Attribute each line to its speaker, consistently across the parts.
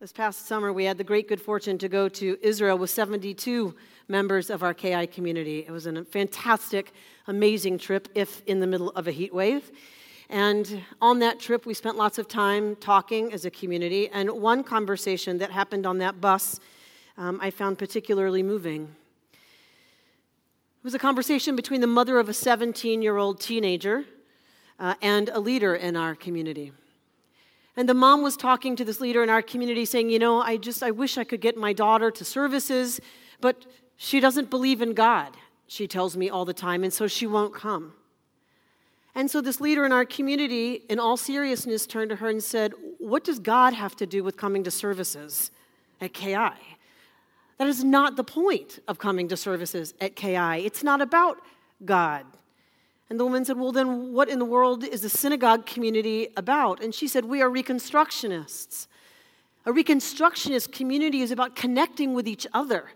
Speaker 1: This past summer, we had the great good fortune to go to Israel with 72 members of our KI community. It was a fantastic, amazing trip, if in the middle of a heat wave. And on that trip, we spent lots of time talking as a community. And one conversation that happened on that bus um, I found particularly moving. It was a conversation between the mother of a 17 year old teenager uh, and a leader in our community. And the mom was talking to this leader in our community saying, You know, I just, I wish I could get my daughter to services, but she doesn't believe in God, she tells me all the time, and so she won't come. And so this leader in our community, in all seriousness, turned to her and said, What does God have to do with coming to services at KI? That is not the point of coming to services at KI. It's not about God. And the woman said, Well, then what in the world is the synagogue community about? And she said, We are Reconstructionists. A Reconstructionist community is about connecting with each other.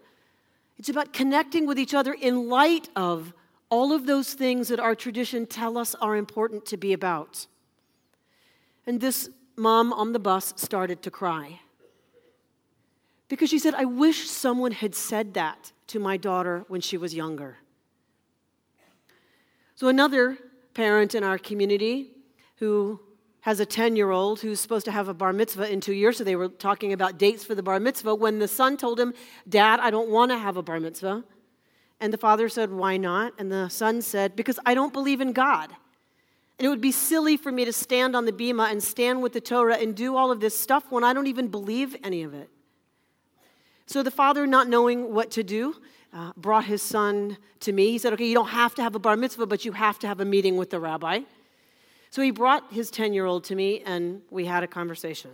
Speaker 1: It's about connecting with each other in light of all of those things that our tradition tell us are important to be about. And this mom on the bus started to cry. Because she said, I wish someone had said that to my daughter when she was younger. So, another parent in our community who has a 10 year old who's supposed to have a bar mitzvah in two years, so they were talking about dates for the bar mitzvah. When the son told him, Dad, I don't want to have a bar mitzvah. And the father said, Why not? And the son said, Because I don't believe in God. And it would be silly for me to stand on the bima and stand with the Torah and do all of this stuff when I don't even believe any of it. So the father, not knowing what to do, uh, brought his son to me. He said, Okay, you don't have to have a bar mitzvah, but you have to have a meeting with the rabbi. So he brought his 10 year old to me, and we had a conversation.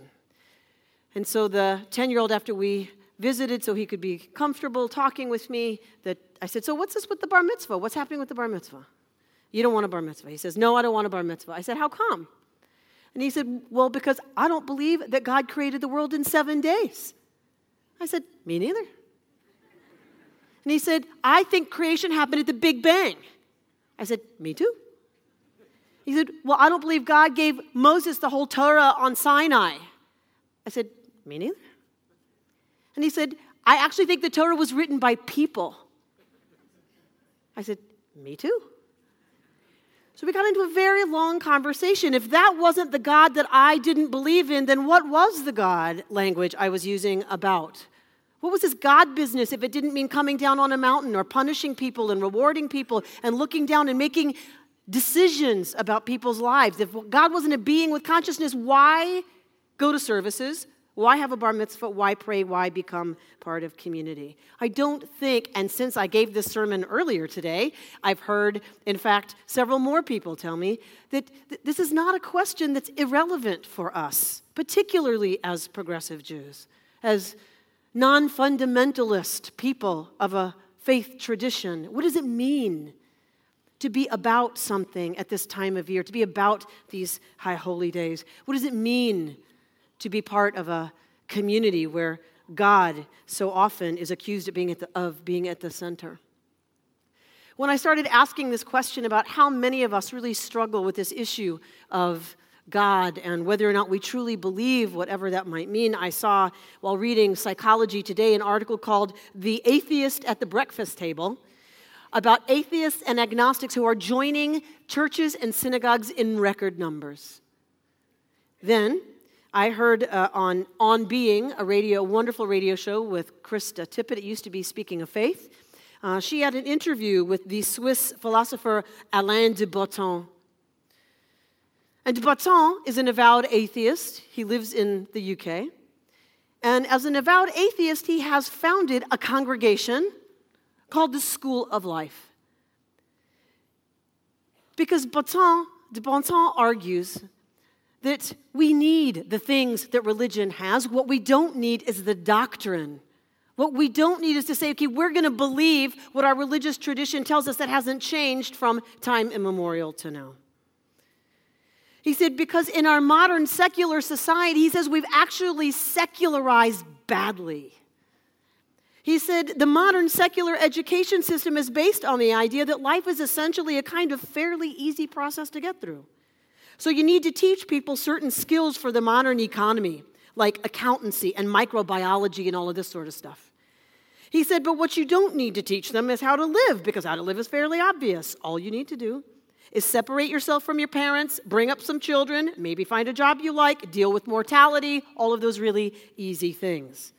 Speaker 1: And so the 10 year old, after we visited so he could be comfortable talking with me, that I said, So what's this with the bar mitzvah? What's happening with the bar mitzvah? You don't want a bar mitzvah. He says, No, I don't want a bar mitzvah. I said, How come? And he said, Well, because I don't believe that God created the world in seven days. I said, Me neither. And he said, I think creation happened at the Big Bang. I said, Me too. He said, Well, I don't believe God gave Moses the whole Torah on Sinai. I said, Me neither. And he said, I actually think the Torah was written by people. I said, Me too. So we got into a very long conversation. If that wasn't the God that I didn't believe in, then what was the God language I was using about? What was this God business if it didn't mean coming down on a mountain or punishing people and rewarding people and looking down and making decisions about people's lives? If God wasn't a being with consciousness, why go to services? Why have a bar mitzvah? Why pray? Why become part of community? I don't think, and since I gave this sermon earlier today, I've heard, in fact, several more people tell me that th- this is not a question that's irrelevant for us, particularly as progressive Jews, as non fundamentalist people of a faith tradition. What does it mean to be about something at this time of year, to be about these high holy days? What does it mean to be part of a community where God so often is accused of being at the, of being at the center? When I started asking this question about how many of us really struggle with this issue of God and whether or not we truly believe whatever that might mean. I saw while reading Psychology Today an article called The Atheist at the Breakfast Table about atheists and agnostics who are joining churches and synagogues in record numbers. Then I heard uh, on On Being, a radio, wonderful radio show with Krista Tippett. It used to be Speaking of Faith. Uh, she had an interview with the Swiss philosopher Alain de Botton. And de Botton is an avowed atheist. He lives in the UK. And as an avowed atheist, he has founded a congregation called the School of Life. Because Botton, de Botton argues that we need the things that religion has. What we don't need is the doctrine. What we don't need is to say, okay, we're going to believe what our religious tradition tells us that hasn't changed from time immemorial to now. He said, because in our modern secular society, he says we've actually secularized badly. He said the modern secular education system is based on the idea that life is essentially a kind of fairly easy process to get through. So you need to teach people certain skills for the modern economy like accountancy and microbiology and all of this sort of stuff. He said, But what you don't need to teach them is how to live, because how to live is fairly obvious. All you need to do is separate yourself from your parents, bring up some children, maybe find a job you like, deal with mortality, all of those really easy things.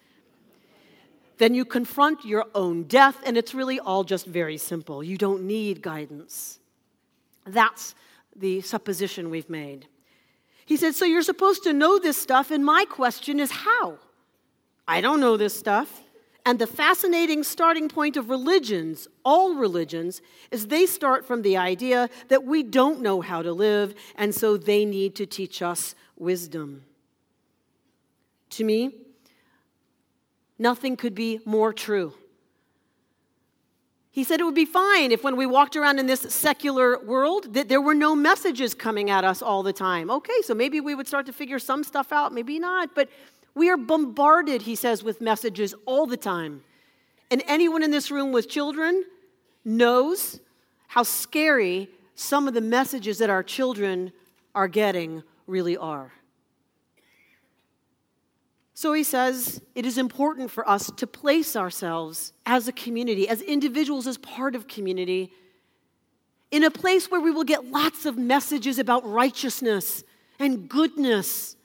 Speaker 1: Then you confront your own death, and it's really all just very simple. You don't need guidance. That's the supposition we've made. He said, So you're supposed to know this stuff, and my question is how? I don't know this stuff. And the fascinating starting point of religions, all religions, is they start from the idea that we don't know how to live, and so they need to teach us wisdom. To me, nothing could be more true. He said it would be fine if, when we walked around in this secular world, that there were no messages coming at us all the time. Okay, so maybe we would start to figure some stuff out, maybe not. But we are bombarded, he says, with messages all the time. And anyone in this room with children knows how scary some of the messages that our children are getting really are. So he says it is important for us to place ourselves as a community, as individuals, as part of community, in a place where we will get lots of messages about righteousness and goodness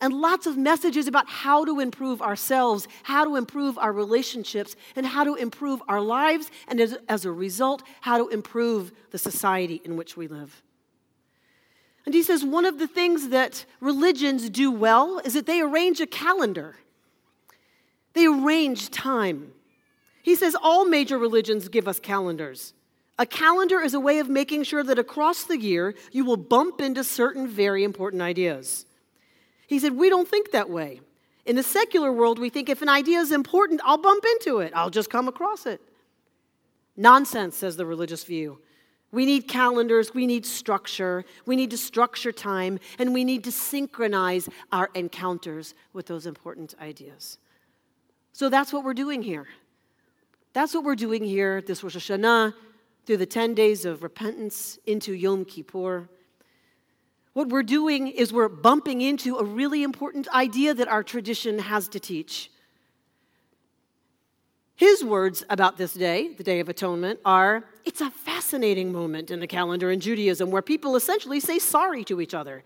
Speaker 1: and lots of messages about how to improve ourselves, how to improve our relationships, and how to improve our lives, and as, as, a result, how to improve the society in which we live. And he says one of the things that religions do well is that they arrange a calendar, they arrange time. He says all major religions give us calendars. A calendar is a way of making sure that across the year you will bump into certain very important ideas. He said, We don't think that way. In the secular world, we think if an idea is important, I'll bump into it, I'll just come across it. Nonsense, says the religious view. We need calendars, we need structure, we need to structure time, and we need to synchronize our encounters with those important ideas. So that's what we're doing here. That's what we're doing here this Rosh Hashanah, through the 10 days of repentance into Yom Kippur. What we're doing is we're bumping into a really important idea that our tradition has to teach. His words about this day, the Day of Atonement, are it's a fascinating moment in the calendar in Judaism where people essentially say sorry to each other.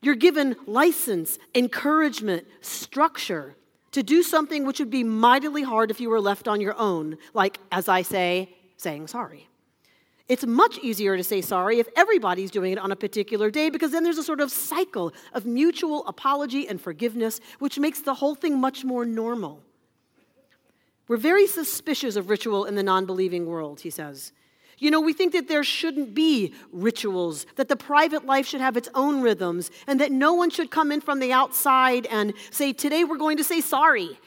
Speaker 1: You're given license, encouragement, structure to do something which would be mightily hard if you were left on your own, like, as I say, saying sorry. It's much easier to say sorry if everybody's doing it on a particular day because then there's a sort of cycle of mutual apology and forgiveness, which makes the whole thing much more normal. We're very suspicious of ritual in the non believing world, he says. You know, we think that there shouldn't be rituals, that the private life should have its own rhythms, and that no one should come in from the outside and say, Today we're going to say sorry.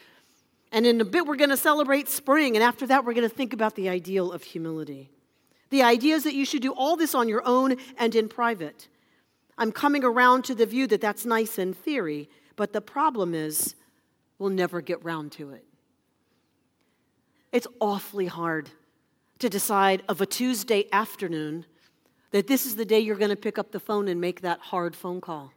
Speaker 1: And in a bit, we're going to celebrate spring. And after that, we're going to think about the ideal of humility. The idea is that you should do all this on your own and in private. I'm coming around to the view that that's nice in theory, but the problem is we'll never get round to it. It's awfully hard to decide of a Tuesday afternoon that this is the day you're going to pick up the phone and make that hard phone call.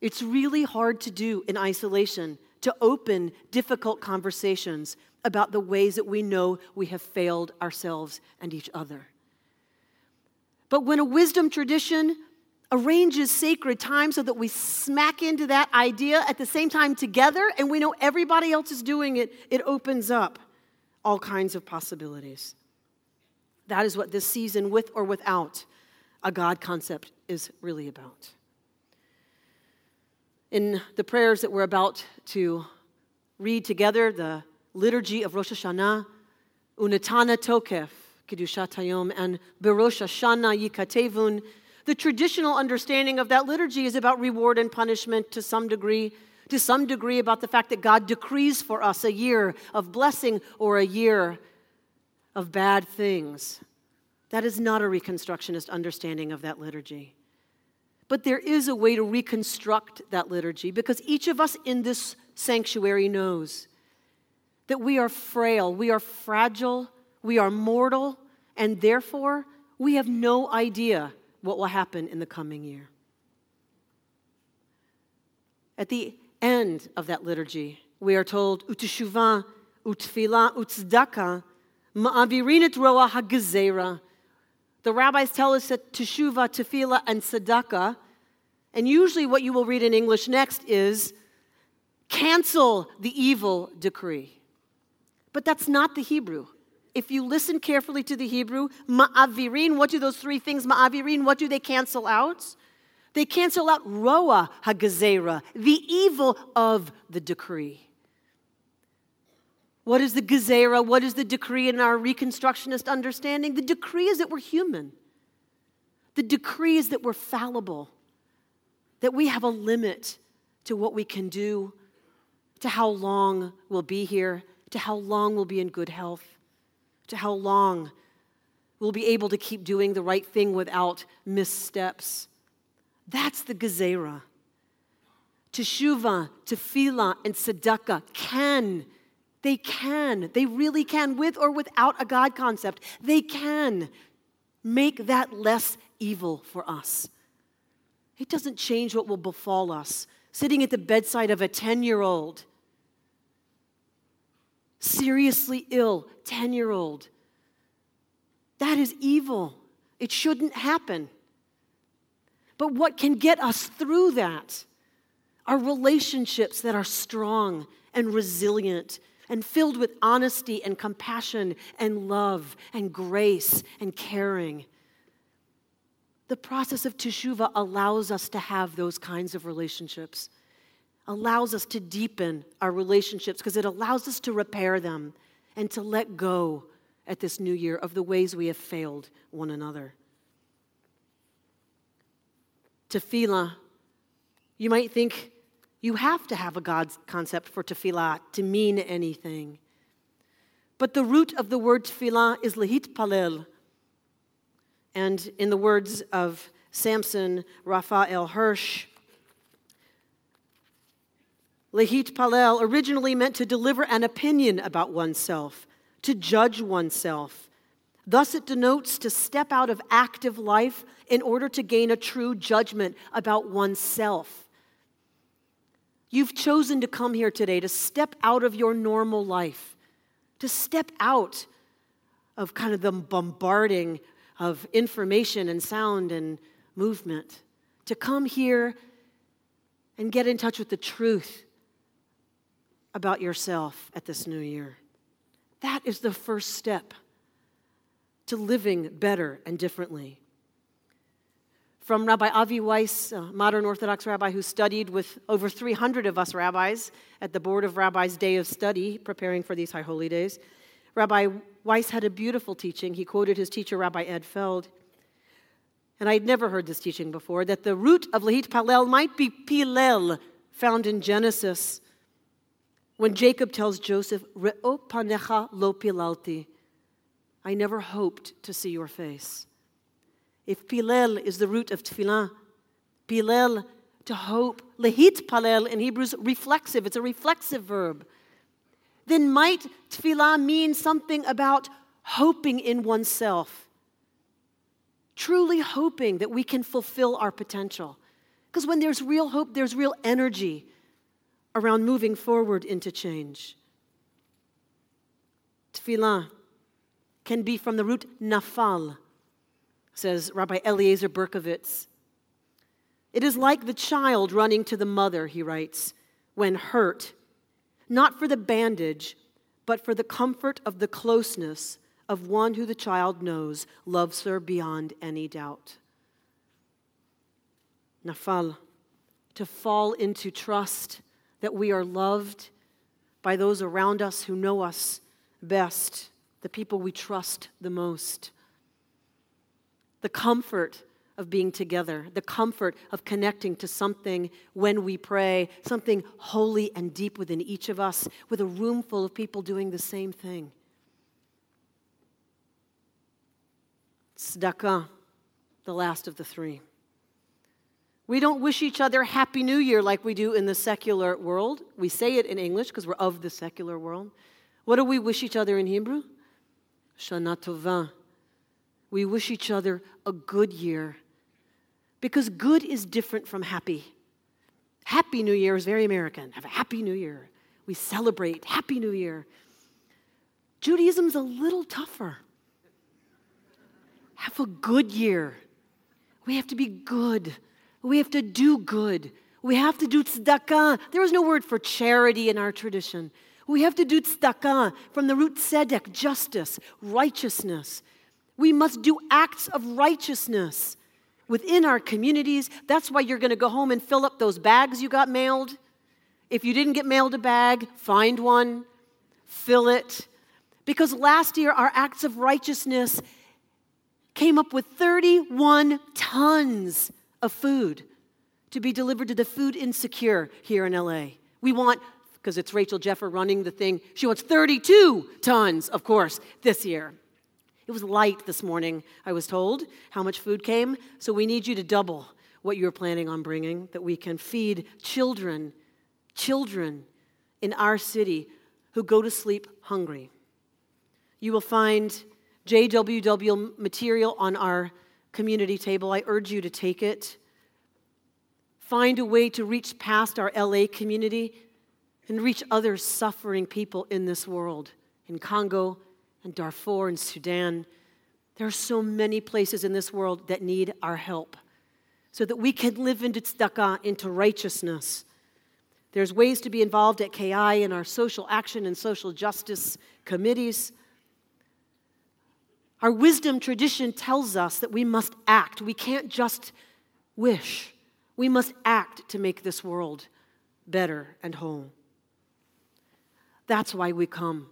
Speaker 1: It's really hard to do in isolation to open difficult conversations about the ways that we know we have failed ourselves and each other. But when a wisdom tradition arranges sacred time so that we smack into that idea at the same time together and we know everybody else is doing it, it opens up all kinds of possibilities. That is what this season, with or without a God concept, is really about. In the prayers that we're about to read together, the liturgy of Rosh Hashanah, Unatana Tokef, Kedushat Hayom, and Berosh Hashanah Yikatevun. The traditional understanding of that liturgy is about reward and punishment to some degree, to some degree about the fact that God decrees for us a year of blessing or a year of bad things. That is not a Reconstructionist understanding of that liturgy. But there is a way to reconstruct that liturgy because each of us in this sanctuary knows that we are frail, we are fragile, we are mortal, and therefore we have no idea what will happen in the coming year. At the end of that liturgy, we are told, Uteshuvah, utfila, utzdaka, ma'avirin et roa hagezera. The rabbis tell us that teshuvah, tefillah, and tzedakah, and usually what you will read in English next is cancel the evil decree. But that's not the Hebrew. If you listen carefully to the Hebrew, ma'avirin, what do those three things, ma'avirin, what do they cancel out? They cancel out roa hagazera, the evil of the decree. What is the gezerah? What is the decree in our Reconstructionist understanding? The decree is that we're human. The decree is that we're fallible, that we have a limit to what we can do, to how long we'll be here, to how long we'll be in good health, to how long we'll be able to keep doing the right thing without missteps. That's the gezerah. Teshuvah, tefillah, and tzedakah can, they can, they really can, with or without a God concept, they can make that less evil for us. It doesn't change what will befall us. Sitting at the bedside of a 10 year old, seriously ill 10 year old, that is evil. It shouldn't happen. But what can get us through that are relationships that are strong and resilient and filled with honesty and compassion and love and grace and caring. The process of teshuva allows us to have those kinds of relationships, allows us to deepen our relationships because it allows us to repair them and to let go at this new year of the ways we have failed one another tefillah, you might think you have to have a God's concept for tefillah to mean anything. But the root of the word tefillah is lehit palel. And in the words of Samson Raphael Hirsch, lehit palel originally meant to deliver an opinion about oneself, to judge oneself. Thus, it denotes to step out of active life in order to gain a true judgment about oneself. You've chosen to come here today to step out of your normal life, to step out of kind of the bombarding of information and sound and movement, to come here and get in touch with the truth about yourself at this new year. That is the first step to living better and differently from Rabbi Avi Weiss, a modern Orthodox rabbi who studied with over 300 of us rabbis at the Board of Rabbis Day of Study, preparing for these high holy days. Rabbi Weiss had a beautiful teaching. He quoted his teacher, Rabbi Ed Feld. And I'd never heard this teaching before that the root of Lehit Palel might be Pilel, found in Genesis, when Jacob tells Joseph, Re'o panecha lo pilalti. I never hoped to see your face. If pilel is the root of tefillah, pilel, to hope, lehit palel in Hebrew is reflexive, it's a reflexive verb. Then might tefillah mean something about hoping in oneself? Truly hoping that we can fulfill our potential. Because when there's real hope, there's real energy around moving forward into change. Tefillah can be from the root nafal, says Rabbi Eliezer Berkovits. It is like the child running to the mother, he writes, when hurt, not for the bandage, but for the comfort of the closeness of one who the child knows loves her beyond any doubt. Nafal, to fall into trust that we are loved by those around us who know us best, the people we trust the most the comfort of being together, the comfort of connecting to something when we pray, something holy and deep within each of us, with a room full of people doing the same thing. Tzedakah, the last of the three. We don't wish each other Happy New Year like we do in the secular world. We say it in English because we're of the secular world. What do we wish each other in Hebrew? Shana Tovah we wish each other a good year because good is different from happy. Happy New Year is very American. Have a happy New Year. We celebrate Happy New Year. Judaism's a little tougher. Have a good year. We have to be good. We have to do good. We have to do tzedakah. There is no word for charity in our tradition. We have to do tzedakah from the root tzedek, justice, righteousness. We must do acts of righteousness within our communities. That's why you're going to go home and fill up those bags you got mailed. If you didn't get mailed a bag, find one, fill it. Because last year, our acts of righteousness came up with 31 tons of food to be delivered to the food insecure here in LA. We want, because it's Rachel Jeffer running the thing, she wants 32 tons, of course, this year. It was light this morning, I was told, how much food came. So we need you to double what you're planning on bringing, that we can feed children, children in our city who go to sleep hungry. You will find JWW material on our community table. I urge you to take it. Find a way to reach past our LA community and reach other suffering people in this world, in Congo and Darfur and Sudan. There are so many places in this world that need our help so that we can live into tzedakah, into righteousness. There's ways to be involved at KI in our social action and social justice committees. Our wisdom tradition tells us that we must act. We can't just wish. We must act to make this world better and whole. That's why we come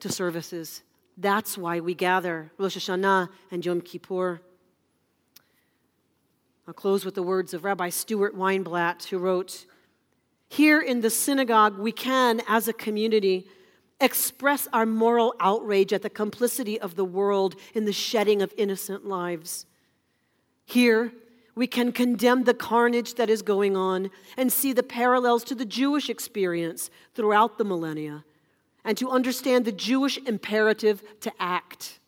Speaker 1: to services. That's why we gather Rosh Hashanah and Yom Kippur. I'll close with the words of Rabbi Stuart Weinblatt, who wrote Here in the synagogue, we can, as a community, express our moral outrage at the complicity of the world in the shedding of innocent lives. Here, we can condemn the carnage that is going on and see the parallels to the Jewish experience throughout the millennia and to understand the Jewish imperative to act.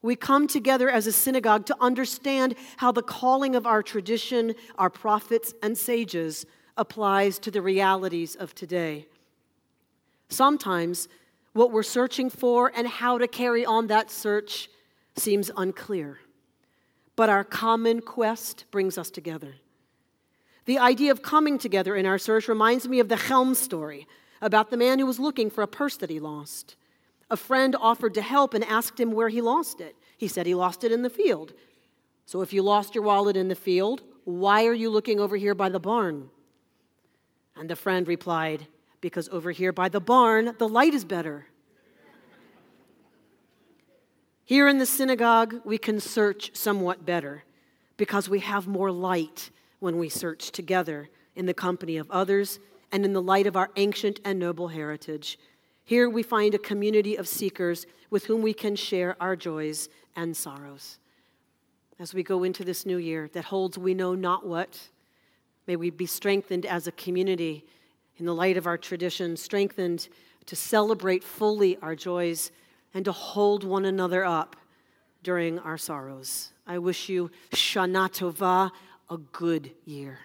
Speaker 1: We come together as a synagogue to understand how the calling of our tradition, our prophets and sages, applies to the realities of today. Sometimes what we're searching for and how to carry on that search seems unclear. But our common quest brings us together. The idea of coming together in our search reminds me of the Chelm story about the man who was looking for a purse that he lost. A friend offered to help and asked him where he lost it. He said he lost it in the field. So if you lost your wallet in the field, why are you looking over here by the barn? And the friend replied, because over here by the barn, the light is better. Here in the synagogue, we can search somewhat better because we have more light when we search together in the company of others and in the light of our ancient and noble heritage. Here we find a community of seekers with whom we can share our joys and sorrows. As we go into this new year that holds we know not what, may we be strengthened as a community in the light of our tradition, strengthened to celebrate fully our joys and to hold one another up during our sorrows. I wish you Shana Tova, a good year.